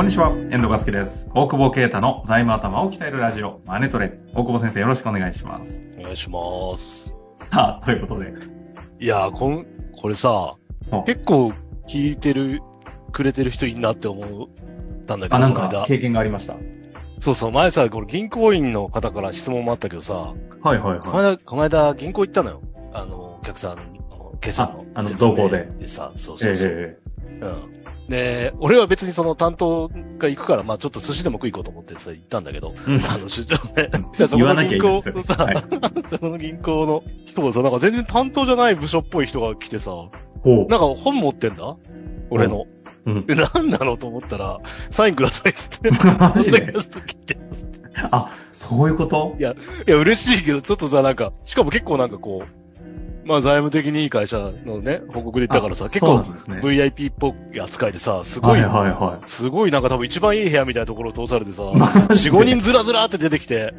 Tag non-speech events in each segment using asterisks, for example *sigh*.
こんにちは、遠藤和樹です。大久保啓太の財務頭を鍛えるラジオ、マネトレ。大久保先生よろしくお願いします。お願いします。さあ、ということで。いやー、こん、これさあ、結構聞いてる、くれてる人いいなって思ったんだけど、あ、なんか経験がありました。そうそう、前さ、これ銀行員の方から質問もあったけどさ、はいはいはこの間、この間銀行行ったのよ。あの、お客さんの決算のああの同行ででさ、そうい。そうそう。えうん。で、俺は別にその担当が行くから、まあちょっと寿司でも食い行こうと思ってさ、行ったんだけど、えうんあの、出張ね。*laughs* じゃあそこの銀行のさ、はい *laughs* そこの銀行の人がさ、なんか全然担当じゃない部署っぽい人が来てさ、ほう。なんか本持ってんだ？俺の。うん。え、なんなのと思ったら、サインくださいっつって。*laughs* マジで？ポッドキャスト来てあ、そういうこと？いや、嬉しいけど、ちょっとさ、なんか、しかも結構なんかこう、まあ財務的にいい会社のね、報告で言ったからさ、結構。VIP っぽい扱いでさ、すごい、はいはいはすごいなんか多分一番いい部屋みたいなところを通されてさ、*laughs* マジ4、で5人ずらずらって出てきて、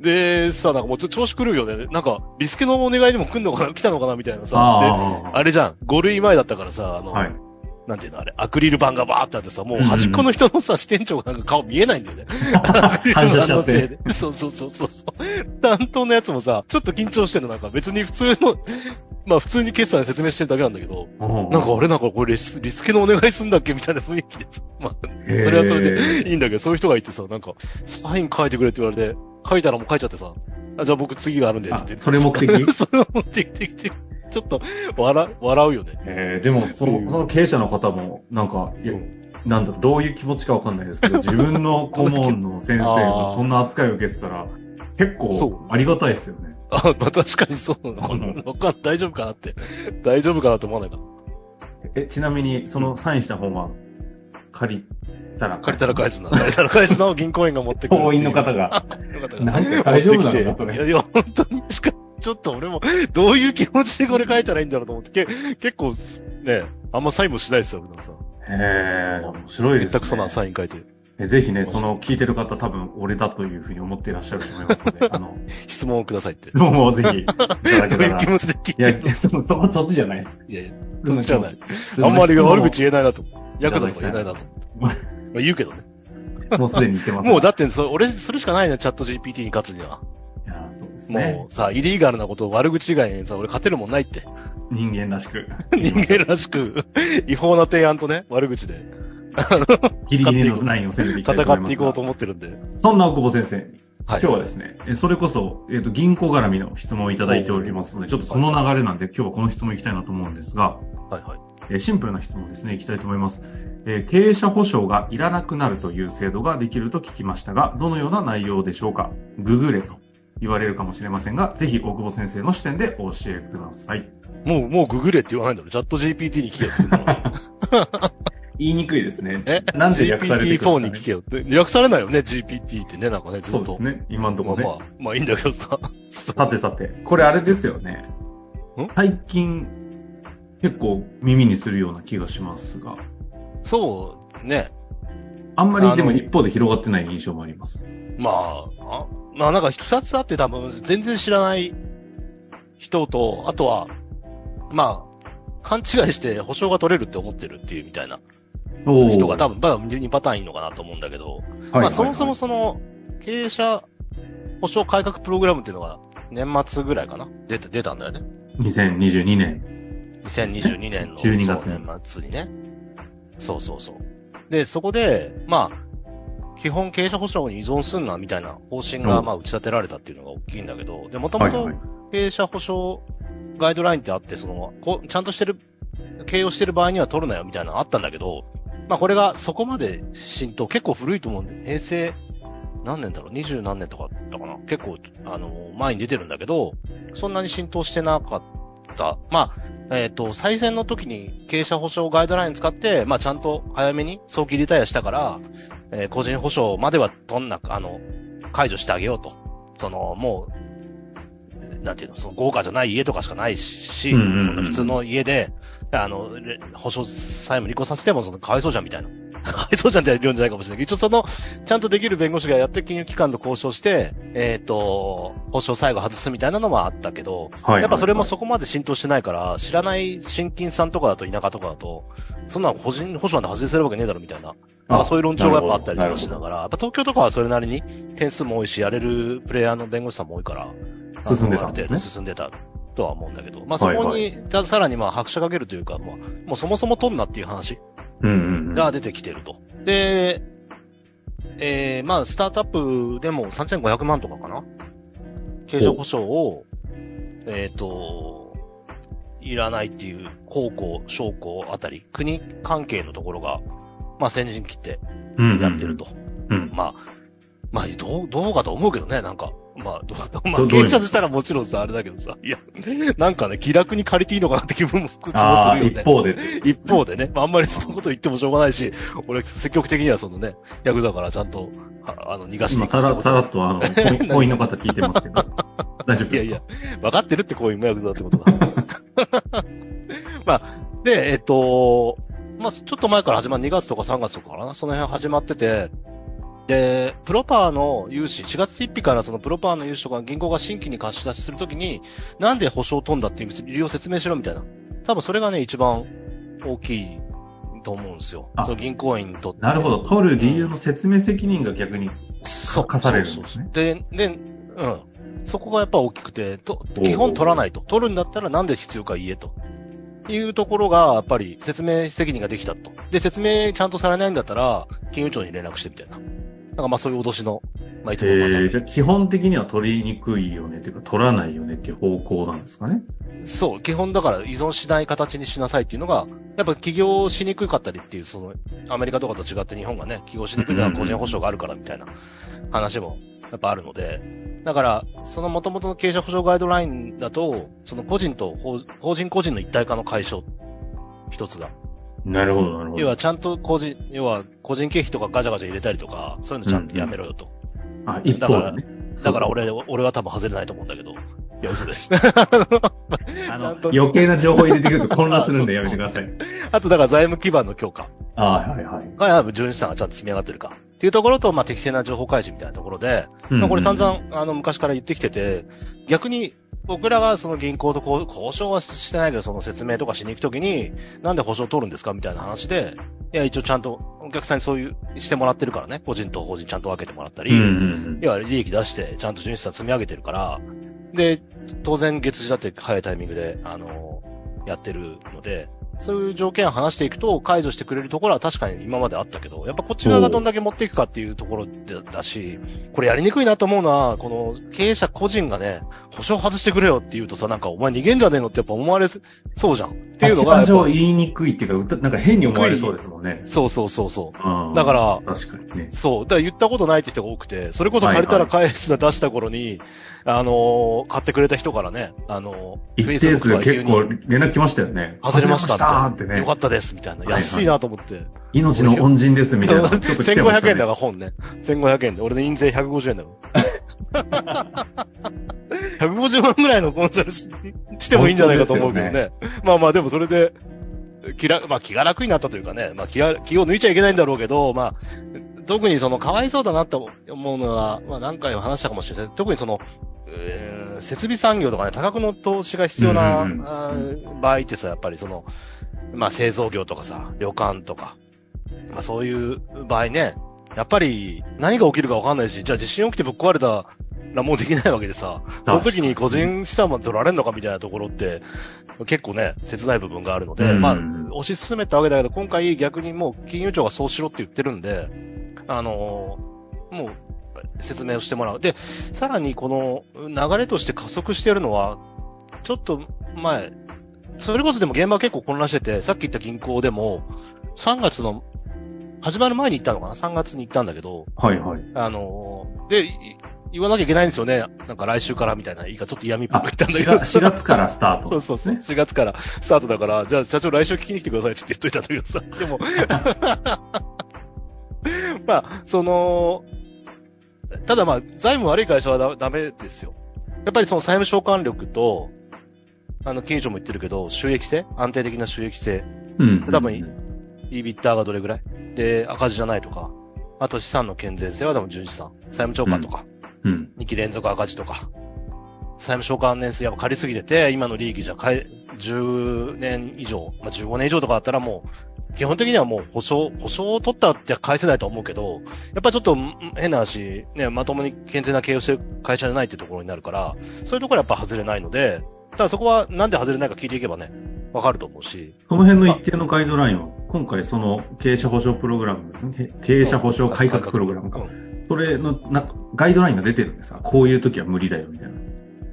で、さ、なんかもうちょっと調子狂うよね。なんか、リスケのお願いでも来んのかな？来たのかな？みたいなう。さ。で。あれじゃん、5類前だったからさ、あの、はい。なんていうのあれ、アクリル板がバーってあってさ、もう端っこの人のさ、支店長がなんか顔見えないんだよね。*laughs* 反射しちゃって。*laughs* そうそうそうそう。担当のやつもさ、ちょっと緊張してんの、なんか別に普通の、まあ普通に決算で説明してるだけなんだけど、うんなんか俺なんかこれリスリスケのお願いすんだっけ？みたいな雰囲気で。*laughs* まあ、それはそれでいいんだけど、そういう人がいてさ、なんか、サイン書いてくれって言われて、書いたらもう書いちゃってさ、あじゃあ僕次があるんでって言って。あそれ目的？それを目的的ちょっと、笑、笑うよね。えー、でも、その、その経営者の方も、なんか、いや、なんだどういう気持ちかわかんないですけど、*laughs* 自分の顧問の先生がそんな扱いを受けてたら、結構ありがたいですよね。あ、まあ確かにそうなのかな。わかん大丈夫かなって。大丈夫かなと思わないか。え、ちなみに、そのサインした本は、借りたら借りたら返すな。借りたら返すなを銀行員が持ってくる。*laughs* 行員の方が。*laughs* 大丈夫なの？いやいや、本当にしか、ちょっと俺も、*laughs* どういう気持ちでこれ書いたらいいんだろうと思って、け結構、ね、あんまサインもしないですよ、俺もさ。へー、面白いですね。下手くそなサイン書いてる。えぜひね、その聞いてる方多分俺だというふうに思っていらっしゃると思いますので、*laughs* あの、質問をくださいって。どうもぜひ *laughs* いただけたら。どういう気持ちで聞いてるいやそそこそっちじゃないです。いやいや、そっちじゃない。あんまり悪口言えないなと。ヤクザとか言えないなと。まあ言うけどね。もうすでに言ってます。もうだって、そ俺、それしかないの、チャット GPT に勝つには。そうですねも。うさ、イリーガルなことを悪口以外にさ、俺勝てるもんないって。人間らしく。*laughs* 人間らしく、違法な提案とね、悪口で、ギリギリのラインを攻めていきたいと思いますが。戦っていこうと思ってるんで。そんな大久保先生に、はい。今日はですね、えそれこそ、えっ、と、銀行絡みの質問をいただいておりますので、ちょっとその流れなんで、今日はこの質問いきたいなと思うんですが、はいはい。えーシンプルな質問ですね、いきたいと思います。えー経営者保証がいらなくなるという制度ができると聞きましたが、どのような内容でしょうかググれと言われるかもしれませんが、ぜひ大久保先生の視点でお教えください。もう、もうググれって言わないんだろ。チャット GPT に聞けよって言うの。*laughs* 言いにくいですね。え？なんで略されるんですか ?GPT4 ねに聞けよって。略されないよね、GPT ってね、なんかね、ずっと。そうですね、今のところね。まあまあ、まあいいんだけどさ。さてさて、これあれですよねん？最近、結構耳にするような気がしますが、そう、ね。あんまりでも一方で広がってない印象もあります。まあ、あ？まあなんか二つあって多分全然知らない人と、あとは、まあ、勘違いして保証が取れるって思ってるっていうみたいな人が多分、まだ2パターンいるのかなと思うんだけど、まあそもそもその、経営者保証改革プログラムっていうのが年末ぐらいかな？出た、出たんだよね。2022年。2022年の12月年末にね。そうそうそう。で、そこで、まあ、基本経営者保証に依存すんなみたいな方針が、うんまあ、打ち立てられたっていうのが大きいんだけど、で、もともと。経営者保証ガイドラインってあって、その、こうちゃんとしてる、経営をしてる場合には取るなよみたいなのあったんだけど、まあこれがそこまで浸透、結構古いと思うんで、平成何年だろう、二十何年とかだったかな？結構、あの、前に出てるんだけど、そんなに浸透してなかった。まあ、えっ、と、再選の時に経営者保証ガイドライン使って、まあちゃんと早めに早期リタイアしたから、えー個人保証までは取んなく、あの、解除してあげようと。その、もう、なんていうの、その豪華じゃない家とかしかないし、うんうんうんその普通の家で、あの、れ保証債務履行させても、その、かわいそうじゃんみたいな。*laughs* かわいそうじゃんって言うんじゃないかもしれないけど、一応その、ちゃんとできる弁護士がやって金融機関と交渉して、えっ、と、保証最後外すみたいなのもあったけど、はい。やっぱそれもはいそこまで浸透してないから、知らない新金さんとかだと田舎とかだと、そんなの個人保証なんて外せるわけねえだろみたいな。なんかそういう論調がやっぱあったりとかしながら、やっぱ東京とかはそれなりに点数も多いし、やれるプレイヤーの弁護士さんも多いから、進んでたんですね。進んでたとは思うんだけど、まあそこはいに、たさらにまあ拍車かけるというか、まあ、もうそもそも取んなっていう話うんうんうん。が出てきてると。で、えー、まあスタートアップでも3500万とかかな？経営保証を、えっ、と、いらないっていう、高校、商工あたり、国関係のところが、まあ先陣切ってうんうんうんやってる。と。うん。まあ、まあ、どう、どうかと思うけどね、なんか。まあ、どう、まあ、どどういう経営者としたらもちろんさ、あれだけどさ、いや、なんかね、気楽に借りていいのかなって気分も吹く気もするよね。一方で。一方でね、まああんまりそのこと言ってもしょうがないし、俺積極的にはそのね、ヤクザからちゃんと、ああの、逃がして今、いくさら、さらっと、あの、コインコインの方聞いてますけど。大丈夫ですか？いやいや、分かってるってこういうヤクザってことだ。*laughs* まあ、で、えっと、まあ、ちょっと前から始まる2月とか3月とかかな、その辺始まってて、で、プロパーの融資、4月1日からそのプロパーの融資とか銀行が新規に貸し出しするときに、なんで保証を取んだっていう理由を説明しろみたいな。多分それがね、一番大きいと思うんですよ。あその銀行員にとって。なるほど。取る理由の説明責任が逆にそう課されるんですね。で、で、うん。そこがやっぱ大きくて、と基本取らないと。取るんだったらなんで必要か言えと。いうところが、やっぱり説明責任ができたと。で、説明ちゃんとされないんだったら、金融庁に連絡してみたいな。なんかまあそういう脅しの、まあいつえものパターじゃあ基本的には取りにくいよねっていうか、取らないよねっていう方向なんですかね。そう、基本だから依存しない形にしなさいっていうのが、やっぱ起業しにくかったりっていう、その、アメリカとかと違って日本がね、起業しにくいのは個人保証があるからみたいな話もやっぱあるので、だから、その元々の経営者保証ガイドラインだと、その個人と法法人個人の一体化の解消、一つが。なるほど、なるほど。要はちゃんと個人、要は個人経費とかガチャガチャ入れたりとか、そういうのちゃんとやめろよと。あ、一方でね。だから俺、俺は多分外れないと思うんだけど、いや、嘘です。あの余計な情報入れてくると混乱するんでやめてください。*laughs* あと、だから財務基盤の強化。あはいはい。が、や純資産がちゃんと積み上がってるか。っていうところと、まあ、適正な情報開示みたいなところで、まあ、これ散々、あの、昔から言ってきてて、逆に、僕らがその銀行と交渉はしてないけど、その説明とかしに行くときに、なんで保証取るんですかみたいな話で、いや、一応ちゃんとお客さんにそういう、してもらってるからね。個人と法人ちゃんと分けてもらったり、うんうんうん。要は利益出して、ちゃんと純資産積み上げてるから、で、当然月次だって早いタイミングで、あの、やってるので、そういう条件を話していくと解除してくれるところは確かに今まであったけど、やっぱこっち側がどんだけ持っていくかっていうところでだし、これやりにくいなと思うのは、この経営者個人がね、保証外してくれよって言うとさ、なんかお前逃げんじゃねえのってやっぱ思われそうじゃん。っていうのが上言いにくいっていうか、なんか変に思われそうですもんね。そうそうそうそう。うんだから確かにね。そう。だから言ったことないって人が多くて、それこそ借りたら返すな出した頃に、あのー買ってくれた人からね、あのー、一定数結構に連絡来ましたよね。外れましたってね。よかったです、みたいな。安いなと思って。命の恩人ですみたいな。ちょっと来てました1500円だねが本ね。1500円で。俺の印税150円だよ。*laughs* 150万ぐらいのコンサルししてもいいんじゃないかと思うけどね。まあまあでもそれで、気ら、まあ気が楽になったというかね、まあ気が、気を抜いちゃいけないんだろうけど、まあ、特にその、かわいそうだなって思うのは、まあ何回も話したかもしれない。特にその、えー設備産業とかね、多額の投資が必要な、うんうん場合ってさ、やっぱりその、まあ製造業とかさ、旅館とか、まあそういう場合ね、やっぱり何が起きるかわかんないし、じゃあ地震起きてぶっ壊れたらもうできないわけでさ、*laughs* その時に個人資産まで取られるのかみたいなところって、結構ね、切ない部分があるので、うんまあ、推し進めたわけだけど、今回逆にもう金融庁がそうしろって言ってるんで、あのーもう説明をしてもらう。で、さらにこの流れとして加速してるのは、ちょっと前、それこそでも現場は結構混乱してて、さっき言った銀行でも、3月の、始まる前に行ったのかな ?3 月に行ったんだけど、はいはい。あのーで、い言わなきゃいけないんですよね。なんか来週からみたいな言い方、ちょっと嫌味っぽく言ったんだけど。4月からスタート。*laughs* そうそうそう。ね。4月からスタートだから、じゃあ社長来週聞きに来てくださいって言っといたんだけどさ。でも、*laughs* まあ、その、ただまあ、財務悪い会社はダダメですよ。やっぱりその債務償還力と、あの、金融庁も言ってるけど、収益性？安定的な収益性。うん。多分、イビッターがどれぐらい？で、赤字じゃないとか。あと資産の健全性は多分純資産。債務超過とか。うん。2期連続赤字とか。債務償還年数やっぱ借りすぎてて、今の利益じゃ買え、10年以上、まあ、15年以上とかだったらもう、基本的にはもう保証、保証を取ったって返せないと思うけど、やっぱりちょっとん変な話、ね、まともに健全な経営をしてる会社じゃないっていうところになるから、そういうところはやっぱ外れないので、ただそこはなんで外れないか聞いていけばね、わかると思うし。その辺の一定のガイドラインを、今回その経営者保障プログラム、け経営者保障改革プログラムかう。んそれの、な、ガイドラインが出てるんですか？こういう時は無理だよ、みたいな。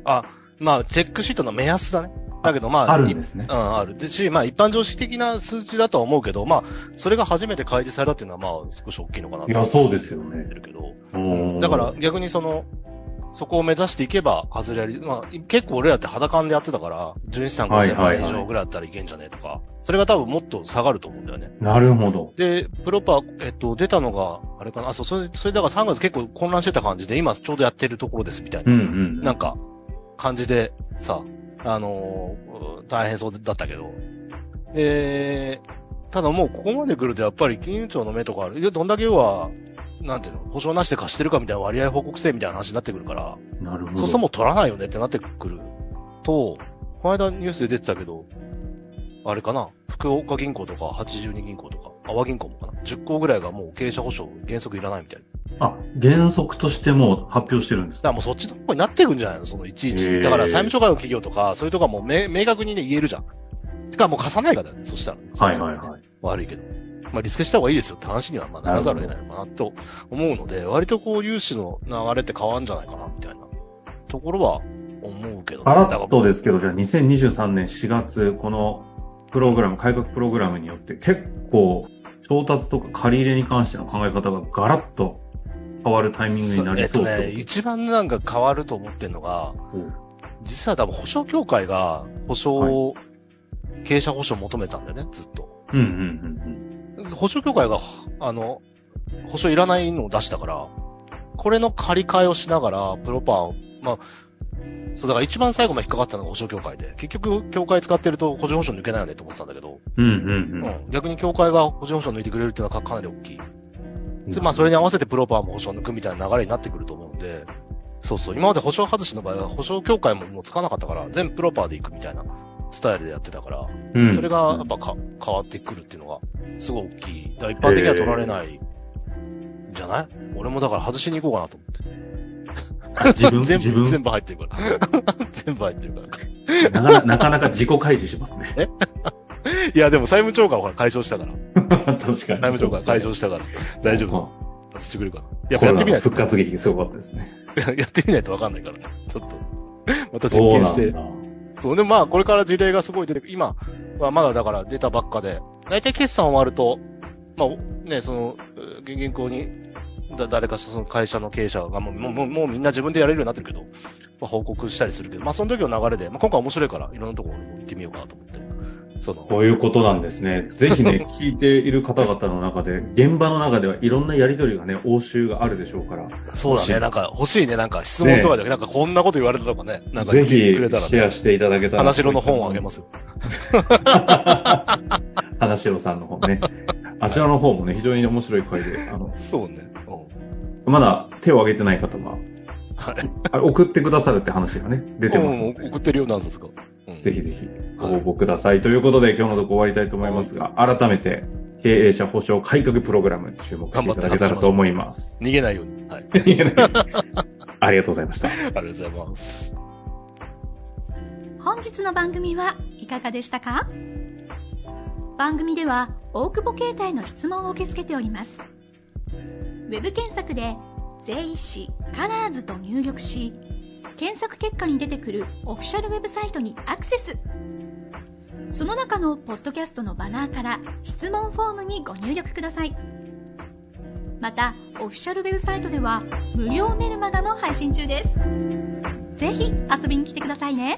あ、まあ、チェックシートの目安だね。だけどまあ、あるんですねう。ん、ある。でし、まあ一般常識的な数字だとは思うけど、まあ、それが初めて開示されたっていうのはまあ少し大きいのかなといやそうですよねるけど。だから、逆にその、そこを目指していけば外れる。まあ、結構俺らって肌感でやってたから、純資産5000万円以上ぐらいだったらいけんじゃねえとか、それが多分もっと下がると思うんだよね。なるほど。で、プロパ、えっと、出たのが、あれかな、あ、そう、それ、それだから3月結構混乱してた感じで、今ちょうどやってるところですみたいな。うんうん。なんか、感じで、さ、あのー大変そうだったけど。で、ただもうここまで来るとやっぱり金融庁の目とかある。でどんだけ要は、なんていうの、保証なしで貸してるかみたいな割合報告制みたいな話になってくるから、なるほど。そうするともう取らないよねってなってくると、この間ニュースで出てたけど、あれかな、福岡銀行とか82銀行とか、阿波銀行もかな、10行ぐらいがもう経営者保証原則いらないみたいな。あ、原則としてもう発表してるんですだからもうそっちの方になってるんじゃないの？そのいちいへち。ーだから債務諸外の企業とか、そういうとこはもう明明確にね、言えるじゃん。てかもう貸さないからね、そしたら、はいはいはい。悪いけど。まあリスケした方がいいですよって話にはまあならざるを得ないのかなと思うので、割とこう融資の流れって変わるんじゃないかな、みたいなところは思うけどね。さらっとですけど、じゃあ2023年4月、このプログラム、改革プログラムによって結構、調達とか借り入れに関しての考え方がガラッと変わるタイミングになりそうえっとね、一番なんか変わると思ってんのが、う。ん実は多分保証協会が保証、経営者保証を求めたんだよね、ずっと。うんうんうん保証協会が、あの、保証いらないのを出したから、これの借り換えをしながら、プロパンを、まあ、そう、だから一番最後まで引っかかったのが保証協会で、結局、協会使ってると保証保証抜けないよねって思ってたんだけど、うん。うんうんうん、逆に協会が保証保証抜いてくれるっていうのはかかなり大きい。うん。そまあ、それに合わせてプロパンも保証抜くみたいな流れになってくると思うんで、そうそう、今まで保証外しの場合は保証協会ももうつかなかったから、全部プロパーで行くみたいなスタイルでやってたから、うんそれがやっぱか変わってくるっていうのが、すごい大きい。だから一般的には取られない、んじゃない？俺もだから外しに行こうかなと思って。自分、全部、全部入ってるから。*laughs* 全部入ってるから。なかななかなか自己開示しますね。*laughs* いや、でも債務超過はほら解消したから。*laughs* 確かに。債務超過解消したから。大丈夫。夫。してくれるかな。ややってみないと。復活劇すごかったですね。やってみないとわかんないから。ちょっと。また実験して。そう。でもまあ、これから事例がすごい出てくる。今はまだだから出たばっかで、大体決算終わると、まあ、ね、その、う銀行に、だ誰かその会社の経営者がもう、もう、もうみんな自分でやれるようになってるけど、まあ、報告したりするけど、まあ、その時の流れで、まあ、今回面白いから、いろんなところに行ってみようかなと思って。その、こういうことなんですね。ぜひね、*laughs* 聞いている方々の中で、現場の中ではいろんなやりとりがね、応酬があるでしょうから。そうだね、なんか欲しいね、なんか質問とかで、なんかこんなこと言われたとかね、なんかぜひ、シェアしていただけたら。花城の本をあげますよ。*laughs* 花城さんの本ね。あちらの方もね、非常に面白い回で、あの、そうね。うん。まだ手を挙げてない方は、はい。あれ送ってくださるって話がね、出てますので、うん送ってるよ、何冊か？うんぜひぜひご応募ください。ということで、今日のとこ終わりたいと思いますが、改めて、経営者保障改革プログラムに注目していただけたらと思います。逃げないように。はい。*laughs* ありがとうございました。ありがとうございます。本日の番組はいかがでしたか？番組では大久保携帯の質問を受け付けておりますウェブ検索で「税理士カラーズと入力し検索結果に出てくるオフィシャルウェブサイトにアクセス。その中のポッドキャストのバナーから質問フォームにご入力ください。またオフィシャルウェブサイトでは無料メルマガも配信中です。ぜひ遊びに来てくださいね。